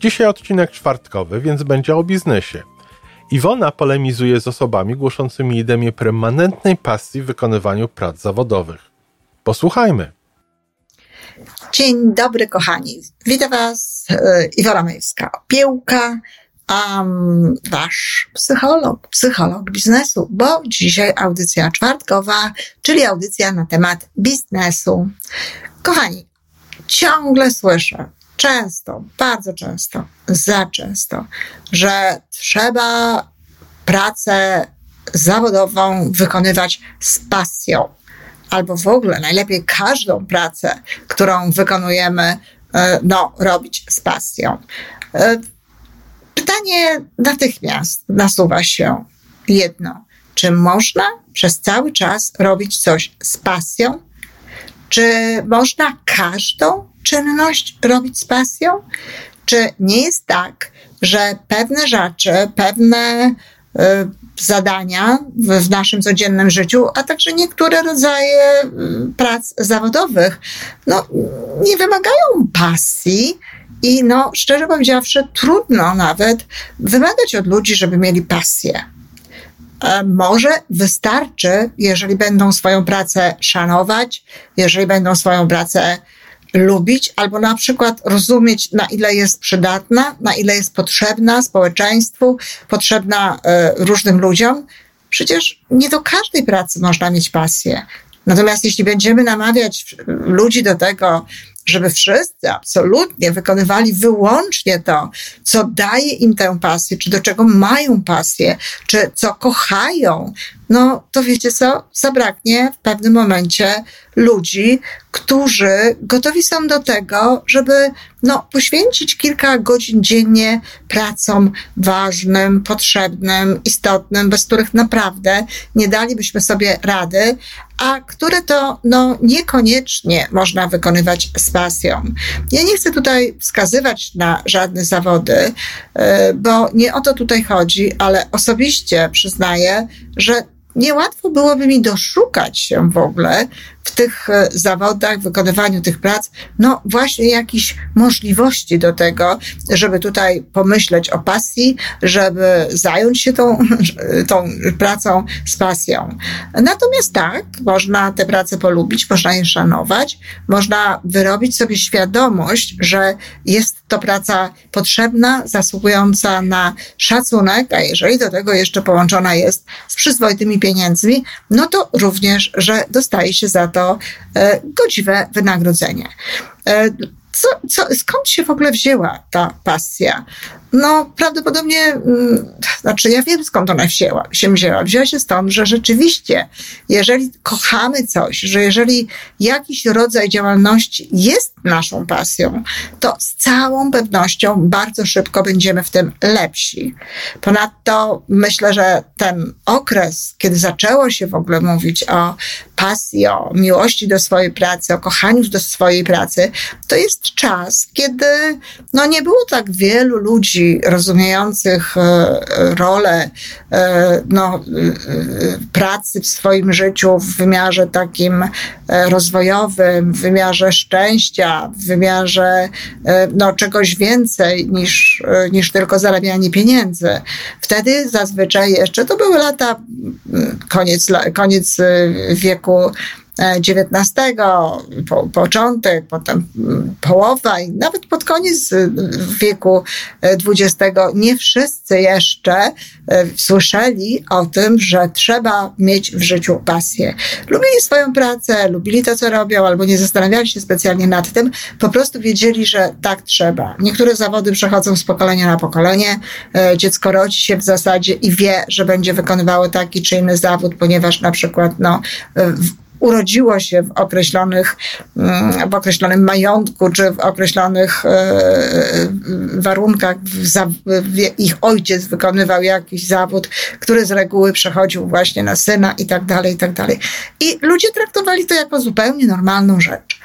Dzisiaj odcinek czwartkowy, więc będzie o biznesie. Iwona polemizuje z osobami głoszącymi idemię permanentnej pasji w wykonywaniu prac zawodowych. Posłuchajmy. Dzień dobry, kochani. Witam Was, e, Iwona Majewska-Opiełka, um, Wasz psycholog, psycholog biznesu, bo dzisiaj audycja czwartkowa, czyli audycja na temat biznesu. Kochani, ciągle słyszę, często, bardzo często, za często, że trzeba pracę zawodową wykonywać z pasją. Albo w ogóle najlepiej każdą pracę, którą wykonujemy, e, no, robić z pasją. E, pytanie natychmiast nasuwa się jedno. Czy można przez cały czas robić coś z pasją? Czy można każdą czynność robić z pasją? Czy nie jest tak, że pewne rzeczy, pewne y, zadania w, w, naszym codziennym życiu, a także niektóre rodzaje y, prac zawodowych, no, nie wymagają pasji i no, szczerze powiedziawszy, trudno nawet wymagać od ludzi, żeby mieli pasję. E, może wystarczy, jeżeli będą swoją pracę szanować, jeżeli będą swoją pracę lubić, albo na przykład rozumieć, na ile jest przydatna, na ile jest potrzebna społeczeństwu, potrzebna e, różnym ludziom. Przecież nie do każdej pracy można mieć pasję. Natomiast jeśli będziemy namawiać ludzi do tego, żeby wszyscy absolutnie wykonywali wyłącznie to, co daje im tę pasję, czy do czego mają pasję, czy co kochają, no to wiecie co, zabraknie w pewnym momencie ludzi, którzy gotowi są do tego, żeby no, poświęcić kilka godzin dziennie pracom ważnym, potrzebnym, istotnym, bez których naprawdę nie dalibyśmy sobie rady, a które to no, niekoniecznie można wykonywać z pasją. Ja nie chcę tutaj wskazywać na żadne zawody, e, bo nie o to tutaj chodzi, ale osobiście przyznaję, że niełatwo byłoby mi doszukać się w ogóle w tych e, zawodach, wykonywaniu tych prac, no właśnie jakichś możliwości do tego, żeby tutaj pomyśleć o pasji, żeby zająć się tą, tą pracą z pasją. Natomiast tak, można tę pracę polubić, można je szanować, można wyrobić sobie świadomość, że jest to praca potrzebna, zasługująca na szacunek, a jeżeli do tego jeszcze połączona jest z przyzwoitymi pieniędzmi, no to również, że dostaje się za to e, godziwe wynagrodzenie. Co, co, skąd się w ogóle wzięła ta pasja? No, prawdopodobnie, mm, znaczy ja wiem skąd ona wzięła, się wzięła. Wzięła się stąd, że rzeczywiście, jeżeli kochamy coś, że jeżeli jakiś rodzaj działalności jest naszą pasją, to z całą pewnością bardzo szybko będziemy w tym lepsi. Ponadto myślę, że ten okres, kiedy zaczęło się w ogóle mówić o pasji, o miłości do swojej pracy, o kochaniu do swojej pracy, to jest czas, kiedy no, nie było tak wielu ludzi, rozumiejących e, rolę e, no, e, pracy w swoim życiu w wymiarze takim rozwojowym, w wymiarze szczęścia, w wymiarze no, czegoś więcej niż, niż tylko zarabianie pieniędzy. Wtedy zazwyczaj jeszcze to były lata, koniec, koniec wieku marcou XIX, po, początek, potem połowa i nawet pod koniec y, wieku XX nie wszyscy jeszcze y, słyszeli o tym, że trzeba mieć w życiu pasję. Lubili swoją pracę, lubili to, co robią, albo nie zastanawiali się specjalnie nad tym, po prostu wiedzieli, że tak trzeba. Niektóre zawody przechodzą z pokolenia na pokolenie. Y, dziecko rodzi się w zasadzie i wie, że będzie wykonywało taki czy inny zawód, ponieważ na przykład no, urodziło się w określonych, mm, w określonym majątku, czy w określonych warunkach. Ich ojciec wykonywał jakiś zawód, który z reguły przechodził właśnie na syna i tak dalej, i tak dalej. I ludzie traktowali to jako zupełnie normalną rzecz.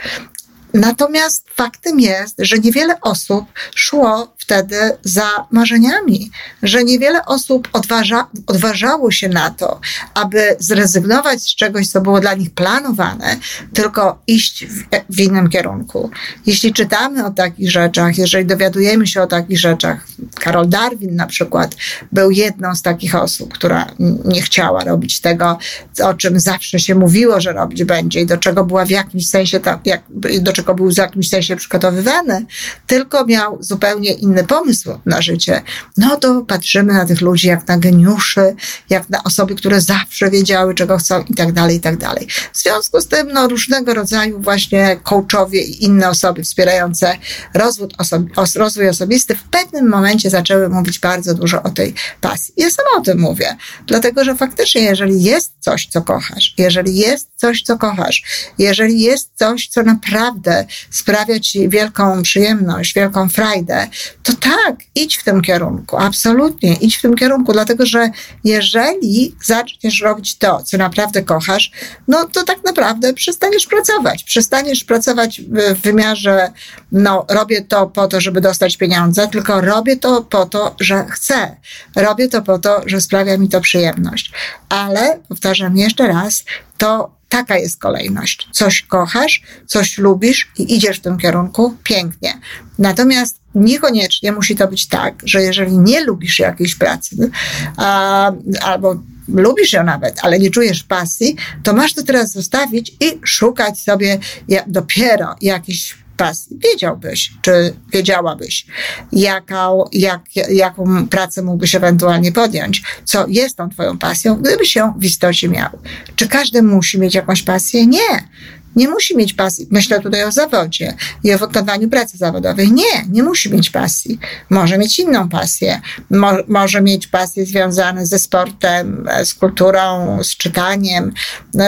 Natomiast faktem jest, że niewiele osób szło wtedy za marzeniami, że niewiele osób odważa, odważało się na to, aby zrezygnować z czegoś, co było dla nich planowane, tylko iść w, w innym kierunku. Jeśli czytamy o takich rzeczach, jeżeli dowiadujemy się o takich rzeczach, Karol Darwin na przykład był jedną z takich osób, która nie chciała robić tego, o czym zawsze się mówiło, że robić będzie i do czego była w jakimś sensie, jak, do czego był w jakimś sensie przygotowywany, tylko miał zupełnie inny pomysł na życie, no to patrzymy na tych ludzi jak na geniuszy, jak na osoby, które zawsze wiedziały, czego chcą i tak dalej, i tak dalej. W związku z tym, no, różnego rodzaju właśnie coachowie i inne osoby wspierające rozwój, osobi rozwój osobisty w pewnym momencie zaczęły mówić bardzo dużo o tej pasji. Ja sama o tym mówię, dlatego, że faktycznie, jeżeli jest coś, co kochasz, jeżeli jest coś, co kochasz, jeżeli jest coś, co naprawdę sprawia ci wielką przyjemność, wielką frajdę, to tak, idź w tym kierunku, absolutnie, idź w tym kierunku, dlatego że jeżeli zaczniesz robić to, co naprawdę kochasz, no to tak naprawdę przestaniesz pracować. Przestaniesz pracować w wymiarze, no robię to po to, żeby dostać pieniądze, tylko robię to po to, że chcę. Robię to po to, że sprawia mi to przyjemność. Ale, powtarzam jeszcze raz, to Taka jest kolejność. Coś kochasz, coś lubisz i idziesz w tym kierunku, pięknie. Natomiast niekoniecznie musi to być tak, że jeżeli nie lubisz jakiejś pracy, a, albo lubisz ją nawet, ale nie czujesz pasji, to masz to teraz zostawić i szukać sobie dopiero jakichś pasji. Wiedziałbyś, czy wiedziałabyś, jaką, jak, jaką pracę mógłbyś ewentualnie podjąć, co jest tą twoją pasją, gdybyś ją w istocie miał. Czy każdy musi mieć jakąś pasję? Nie nie musi mieć pasji. Myślę tutaj o zawodzie i o wykonaniu pracy zawodowej. Nie, nie musi mieć pasji. Może mieć inną pasję. Mo może mieć pasje związane ze sportem, z kulturą, z czytaniem,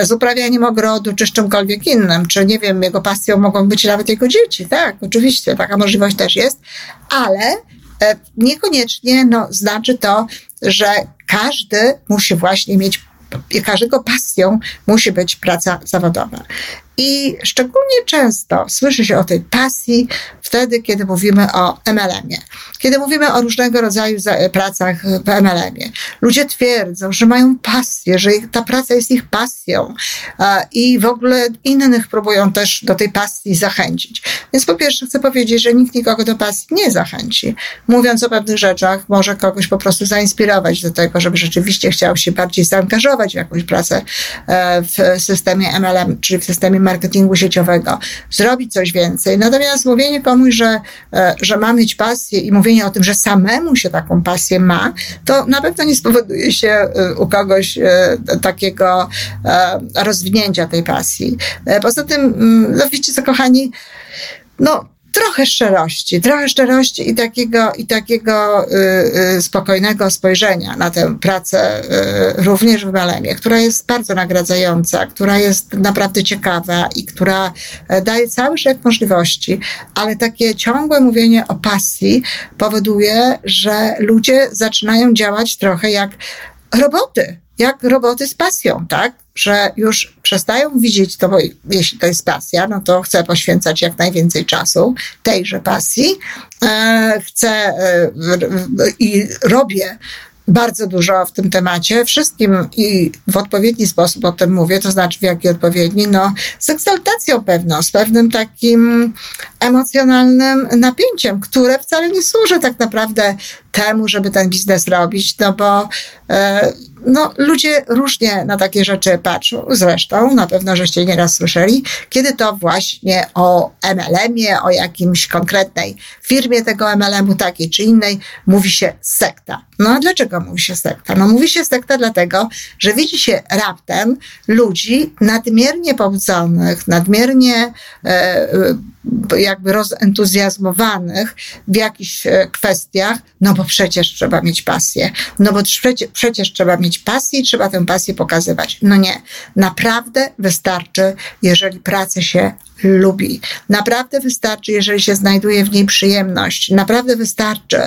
z uprawianiem ogrodu, czy z czymkolwiek innym. Czy nie wiem, jego pasją mogą być nawet jego dzieci. Tak, oczywiście, taka możliwość też jest, ale e, niekoniecznie no, znaczy to, że każdy musi właśnie mieć każdego pasją musi być praca zawodowa. I szczególnie często słyszy się o tej pasji wtedy, kiedy mówimy o MLM-ie. Kiedy mówimy o różnego rodzaju pracach w MLM-ie. Ludzie twierdzą, że mają pasję, że ta praca jest ich pasją i w ogóle innych próbują też do tej pasji zachęcić. Więc po pierwsze chcę powiedzieć, że nikt nikogo do pasji nie zachęci. Mówiąc o pewnych rzeczach, może kogoś po prostu zainspirować do tego, żeby rzeczywiście chciał się bardziej zaangażować w jakąś pracę e, w systemie MLM, czyli w systemie marketingu sieciowego, zrobić coś więcej. Natomiast mówienie komuś, że, e, że ma mieć pasję i mówienie o tym, że samemu się taką pasję ma, to na pewno nie spowoduje się e, u kogoś e, takiego rozwinięcia tej pasji. Poza tym, mm, no wiecie co, kochani, no trochę szczerości, trochę szczerości i takiego, i takiego y, y, spokojnego spojrzenia na tę pracę y, również w Malemie, która jest bardzo nagradzająca, która jest naprawdę ciekawa i która e, daje cały szereg możliwości, ale takie ciągłe mówienie o pasji powoduje, że ludzie zaczynają działać trochę jak roboty, jak roboty z pasją, tak? Że już przestają widzieć to, bo jeśli to jest pasja, no to chcę poświęcać jak najwięcej czasu tejże pasji. E, chcę e, i robię bardzo dużo w tym temacie, wszystkim i w odpowiedni sposób o tym mówię, to znaczy w jaki odpowiedni, no z eksaltacją pewną, z pewnym takim emocjonalnym napięciem, które wcale nie służy tak naprawdę temu, żeby ten biznes robić, no bo e, no, ludzie różnie na takie rzeczy patrzą. Zresztą, na pewno żeście nieraz słyszeli, kiedy to właśnie o MLM-ie, o jakimś konkretnej firmie tego MLM-u, takiej czy innej, mówi się sekta. No a dlaczego mówi się sekta? No mówi się sekta dlatego, że widzi się raptem ludzi nadmiernie pobudzonych, nadmiernie e, jakby rozentuzjazmowanych w jakichś e, kwestiach, no bo przecież trzeba mieć pasję, no bo przecież, przecież trzeba mieć mieć pasję i trzeba tę pasję pokazywać. No nie. Naprawdę wystarczy, jeżeli pracę się lubi. Naprawdę wystarczy, jeżeli się znajduje w niej przyjemność. Naprawdę wystarczy,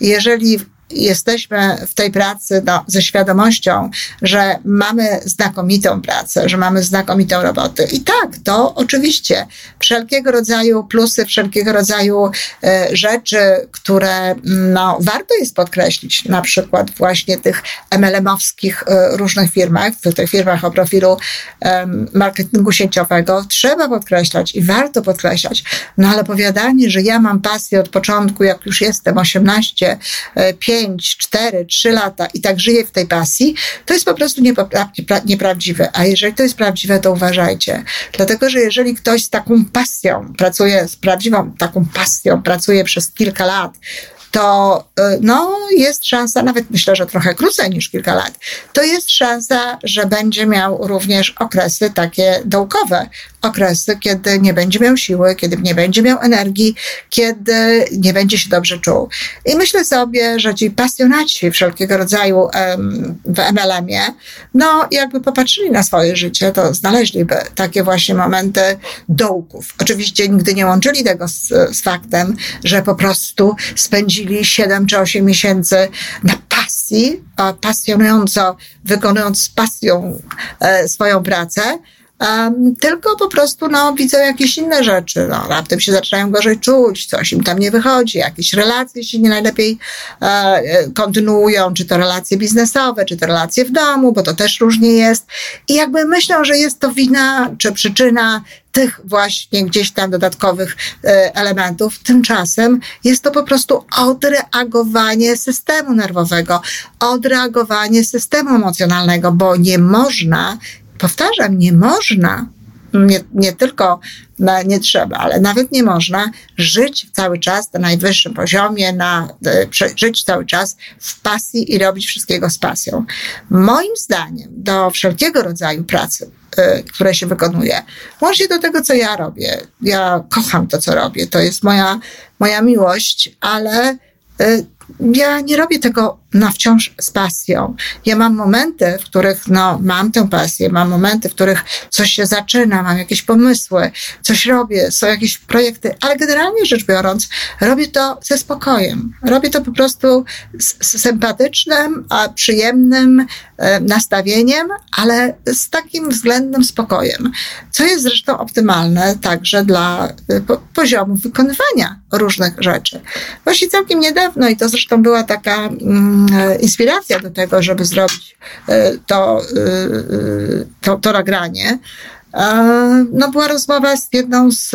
jeżeli jesteśmy w tej pracy no, ze świadomością, że mamy znakomitą pracę, że mamy znakomitą robotę. I tak, to oczywiście wszelkiego rodzaju plusy, wszelkiego rodzaju e, rzeczy, które no, warto jest podkreślić, na przykład właśnie tych MLM-owskich e, różnych firmach, w tych firmach o profilu e, marketingu sieciowego, trzeba podkreślać i warto podkreślać. No ale powiadanie, że ja mam pasję od początku, jak już jestem 18, 5, 5, 4, 3 lata i tak żyje w tej pasji, to jest po prostu nieprawdziwe. A jeżeli to jest prawdziwe, to uważajcie. Dlatego, że jeżeli ktoś z taką pasją pracuje, z prawdziwą taką pasją pracuje przez kilka lat, to y, no, jest szansa, nawet myślę, że trochę krócej niż kilka lat, to jest szansa, że będzie miał również okresy takie dołkowe, okresy, kiedy nie będzie miał siły, kiedy nie będzie miał energii, kiedy nie będzie się dobrze czuł. I myślę sobie, że ci pasjonaci wszelkiego rodzaju w MLM-ie, no jakby popatrzyli na swoje życie, to znaleźliby takie właśnie momenty dołków. Oczywiście nigdy nie łączyli tego z, z faktem, że po prostu spędzili 7 czy 8 miesięcy na pasji, pasjonująco wykonując z pasją e, swoją pracę, Um, tylko po prostu no, widzą jakieś inne rzeczy. No, raptem się zaczynają gorzej czuć, coś im tam nie wychodzi, jakieś relacje się nie najlepiej e, e, kontynuują, czy to relacje biznesowe, czy to relacje w domu, bo to też różnie jest. I jakby myślą, że jest to wina czy przyczyna tych właśnie gdzieś tam dodatkowych e, elementów. Tymczasem jest to po prostu odreagowanie systemu nerwowego, odreagowanie systemu emocjonalnego, bo nie można powtarzam, nie można, nie, nie tylko na, nie trzeba, ale nawet nie można żyć cały czas na najwyższym poziomie, na, e, żyć cały czas w pasji i robić wszystkiego z pasją. Moim zdaniem do wszelkiego rodzaju pracy, y, które się wykonuje, łącznie do tego, co ja robię. Ja kocham to, co robię. To jest moja, moja miłość, ale y, ja nie robię tego na wciąż z pasją. Ja mam momenty, w których no, mam tę pasję, mam momenty, w których coś się zaczyna, mam jakieś pomysły, coś robię, są jakieś projekty, ale generalnie rzecz biorąc, robię to ze spokojem. Robię to po prostu z, z sympatycznym, a przyjemnym e, nastawieniem, ale z takim względnym spokojem, co jest zresztą optymalne także dla e, po, poziomu wykonywania różnych rzeczy. Właśnie całkiem niedawno, i to zresztą była taka mm, E, inspiracja do tego, żeby zrobić e, to, e, to, to nagranie. No, była rozmowa z jedną z,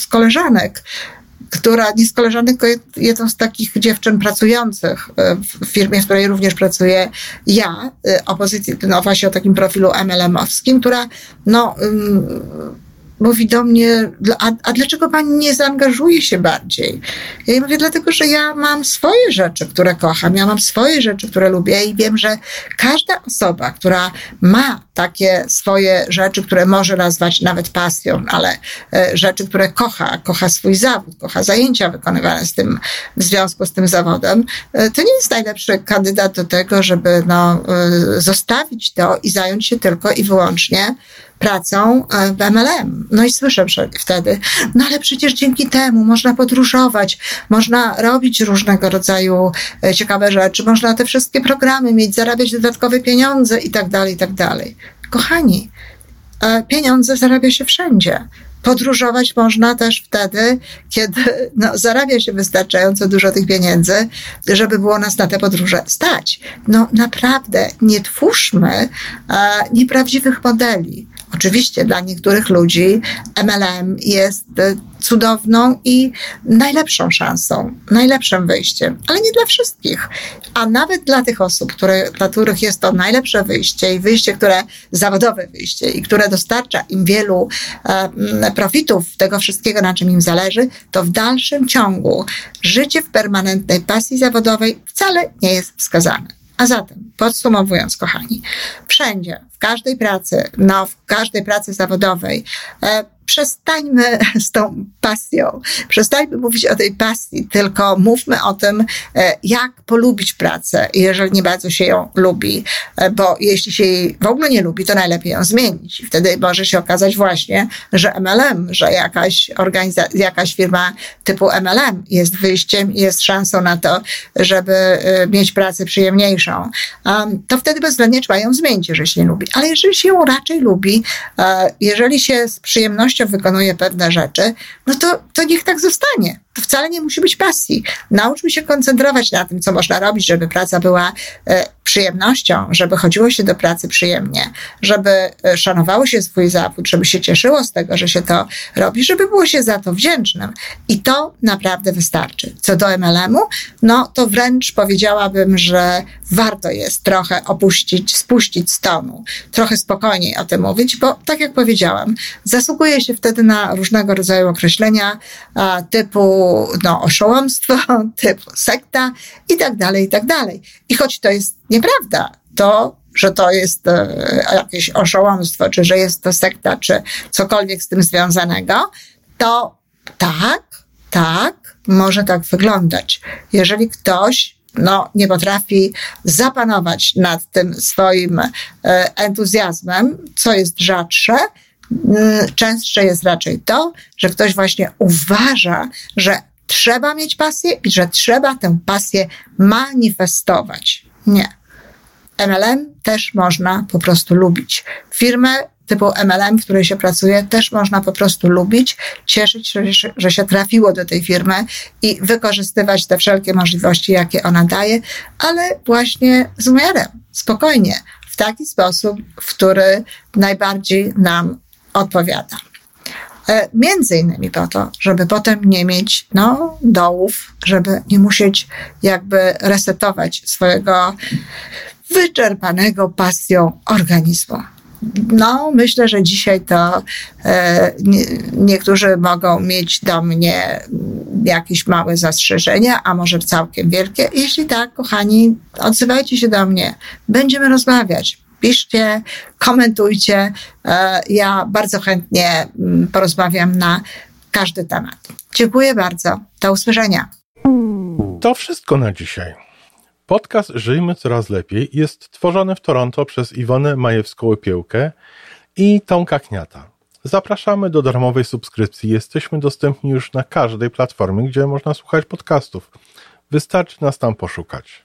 z koleżanek, która nie z koleżanek, jedną z takich dziewczyn pracujących w firmie, w której również pracuję ja, opozycji, no właśnie o takim profilu MLM-owskim, która no, mówi do mnie, a, a dlaczego pani nie zaangażuje się bardziej? Ja jej mówię, dlatego, że ja mam swoje rzeczy, które kocham, ja mam swoje rzeczy, które lubię i wiem, że każda osoba, która ma takie swoje rzeczy, które może nazwać nawet pasją, ale e, rzeczy, które kocha, kocha swój zawód, kocha zajęcia wykonywane z tym, w związku z tym zawodem, e, to nie jest najlepszy kandydat do tego, żeby no, e, zostawić to i zająć się tylko i wyłącznie pracą e, w MLM. No i słyszę wtedy, no ale przecież dzięki temu można podróżować, można robić różnego rodzaju e, ciekawe rzeczy, można te wszystkie programy mieć, zarabiać dodatkowe pieniądze i tak dalej, i tak dalej. Kochani, e, pieniądze zarabia się wszędzie. Podróżować można też wtedy, kiedy no, zarabia się wystarczająco dużo tych pieniędzy, żeby było nas na te podróże stać. No naprawdę nie twórzmy nieprawdziwych modeli. Oczywiście dla niektórych ludzi MLM jest e, cudowną i najlepszą szansą, najlepszym wyjściem, ale nie dla wszystkich. A nawet dla tych osób, które, dla których jest to najlepsze wyjście i wyjście, które zawodowe wyjście i które dostarcza im wielu e, profitów tego wszystkiego, na czym im zależy, to w dalszym ciągu życie w permanentnej pasji zawodowej wcale nie jest wskazane. A zatem, podsumowując, kochani, wszędzie, każdej pracy, no, w każdej pracy zawodowej, e, przestańmy z tą pasją, przestańmy mówić o tej pasji, tylko mówmy o tym, e, jak polubić pracę, jeżeli nie bardzo się ją lubi, e, bo jeśli się jej w ogóle nie lubi, to najlepiej ją zmienić. Wtedy może się okazać właśnie, że MLM, że jakaś jakaś firma typu MLM jest wyjściem i jest szansą na to, żeby mieć pracę przyjemniejszą. To wtedy bezwzględnie trzeba ją zmienić, jeżeli się nie lubi. Ale jeżeli się ją raczej lubi, jeżeli się z przyjemnością przyjemnością wykonuje pewne rzeczy, no to, to niech tak zostanie. To wcale nie musi być pasji. Nauczmy się koncentrować na tym, co można robić, żeby praca była e, przyjemnością, żeby chodziło się do pracy przyjemnie, żeby e, szanowało się swój zawód, żeby się cieszyło z tego, że się to robi, żeby było się za to wdzięcznym. I to naprawdę wystarczy. Co do MLM-u, no to wręcz powiedziałabym, że warto jest trochę opuścić, spuścić z tonu, trochę spokojniej o tym mówić, bo tak jak powiedziałam, zasługuje się wtedy na różnego rodzaju określenia typu no, oszołomstwo, typu sekta i tak dalej, i tak dalej. I choć to jest nieprawda, to że to jest e, jakieś oszołomstwo, czy że jest to sekta, czy cokolwiek z tym związanego, to tak, tak, może tak wyglądać. Jeżeli ktoś no, nie potrafi zapanować nad tym swoim e, entuzjazmem, co jest rzadsze, częstsze jest raczej to, że ktoś właśnie uważa, że trzeba mieć pasję i że trzeba tę pasję manifestować. Nie. MLM też można po prostu lubić. Firmę typu MLM, w której się pracuje, też można po prostu lubić, cieszyć się, że się trafiło do tej firmy i wykorzystywać te wszelkie możliwości, jakie ona daje, ale właśnie z umiarem, spokojnie, w taki sposób, w który najbardziej nam odpowiada. E, między innymi po to, żeby potem nie mieć no, dołów, żeby nie musieć jakby resetować swojego wyczerpanego pasją organizmu. No, myślę, że dzisiaj to e, nie, niektórzy mogą mieć do mnie jakieś małe zastrzeżenia, a może całkiem wielkie. Jeśli tak, kochani, odzywajcie się do mnie. Będziemy rozmawiać piszcie, komentujcie. E, ja bardzo chętnie mm, porozmawiam na każdy temat. Dziękuję bardzo. Do usłyszenia. To wszystko na dzisiaj. Podcast Żyjmy Coraz Lepiej jest tworzony w Toronto przez Iwonę Majewską-Piełkę i Tomka Kniata. Zapraszamy do darmowej subskrypcji. Jesteśmy dostępni już na każdej platformie, gdzie można słuchać podcastów. Wystarczy nas tam poszukać.